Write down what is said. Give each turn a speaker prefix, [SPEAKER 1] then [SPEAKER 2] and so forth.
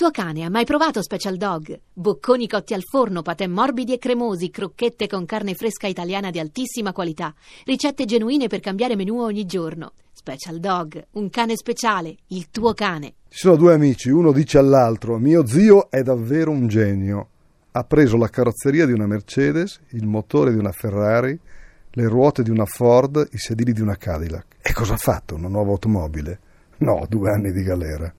[SPEAKER 1] tuo cane ha mai provato Special Dog? Bocconi cotti al forno, patè morbidi e cremosi, crocchette con carne fresca italiana di altissima qualità, ricette genuine per cambiare menù ogni giorno. Special Dog, un cane speciale, il tuo cane.
[SPEAKER 2] Ci sono due amici, uno dice all'altro: Mio zio è davvero un genio. Ha preso la carrozzeria di una Mercedes, il motore di una Ferrari, le ruote di una Ford, i sedili di una Cadillac. E cosa ha fatto? Una nuova automobile? No, due anni di galera.